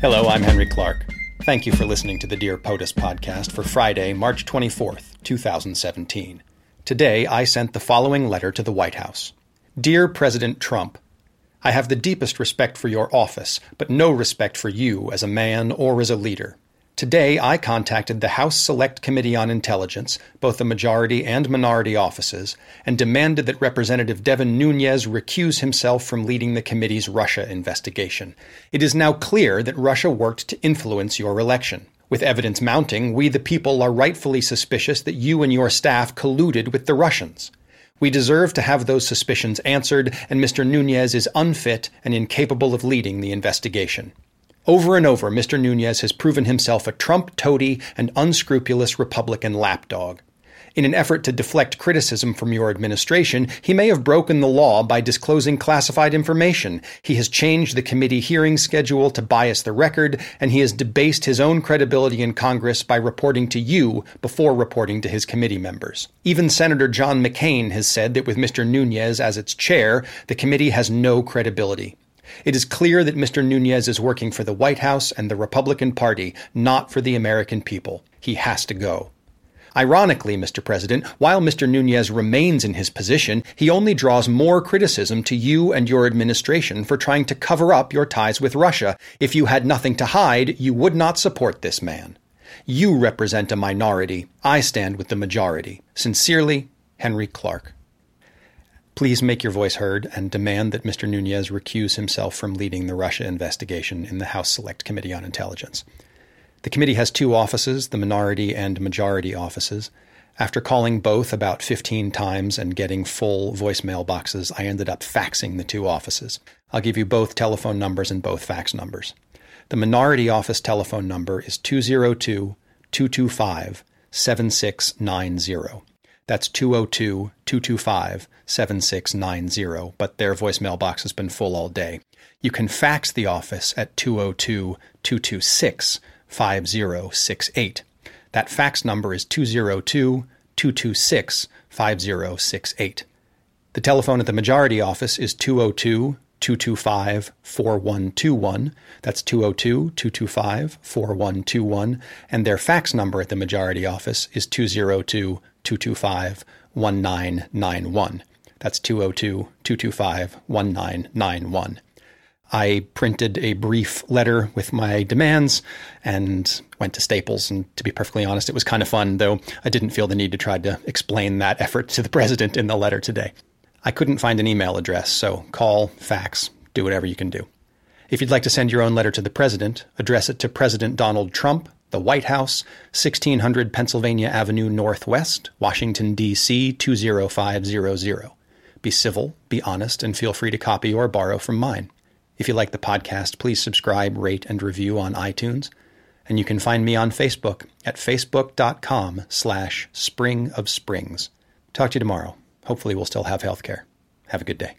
Hello, I'm Henry Clark. Thank you for listening to the Dear POTUS podcast for Friday, March 24th, 2017. Today, I sent the following letter to the White House Dear President Trump, I have the deepest respect for your office, but no respect for you as a man or as a leader. Today, I contacted the House Select Committee on Intelligence, both the majority and minority offices, and demanded that Representative Devin Nunes recuse himself from leading the committee's Russia investigation. It is now clear that Russia worked to influence your election. With evidence mounting, we the people are rightfully suspicious that you and your staff colluded with the Russians. We deserve to have those suspicions answered, and Mr. Nunes is unfit and incapable of leading the investigation. Over and over, Mr. Nunes has proven himself a Trump toady and unscrupulous Republican lapdog. In an effort to deflect criticism from your administration, he may have broken the law by disclosing classified information. He has changed the committee hearing schedule to bias the record, and he has debased his own credibility in Congress by reporting to you before reporting to his committee members. Even Senator John McCain has said that with Mr. Nunes as its chair, the committee has no credibility. It is clear that Mr. Nunes is working for the White House and the Republican Party, not for the American people. He has to go. Ironically, Mr. President, while Mr. Nunes remains in his position, he only draws more criticism to you and your administration for trying to cover up your ties with Russia. If you had nothing to hide, you would not support this man. You represent a minority. I stand with the majority. Sincerely, Henry Clark. Please make your voice heard and demand that Mr. Nunes recuse himself from leading the Russia investigation in the House Select Committee on Intelligence. The committee has two offices, the minority and majority offices. After calling both about 15 times and getting full voicemail boxes, I ended up faxing the two offices. I'll give you both telephone numbers and both fax numbers. The minority office telephone number is 202 225 7690. That's 202 225 7690, but their voicemail box has been full all day. You can fax the office at 202 226 5068. That fax number is 202 226 5068. The telephone at the majority office is 202 225 4121. That's 202 225 4121. And their fax number at the majority office is 202 225 1991. That's 202 225 1991. I printed a brief letter with my demands and went to Staples. And to be perfectly honest, it was kind of fun, though I didn't feel the need to try to explain that effort to the president in the letter today. I couldn't find an email address, so call, fax, do whatever you can do. If you'd like to send your own letter to the president, address it to President Donald Trump, the White House, 1600 Pennsylvania Avenue Northwest, Washington, D.C. 20500. Be civil, be honest, and feel free to copy or borrow from mine. If you like the podcast, please subscribe, rate, and review on iTunes. And you can find me on Facebook at facebook.com slash spring of springs. Talk to you tomorrow. Hopefully we'll still have healthcare. Have a good day.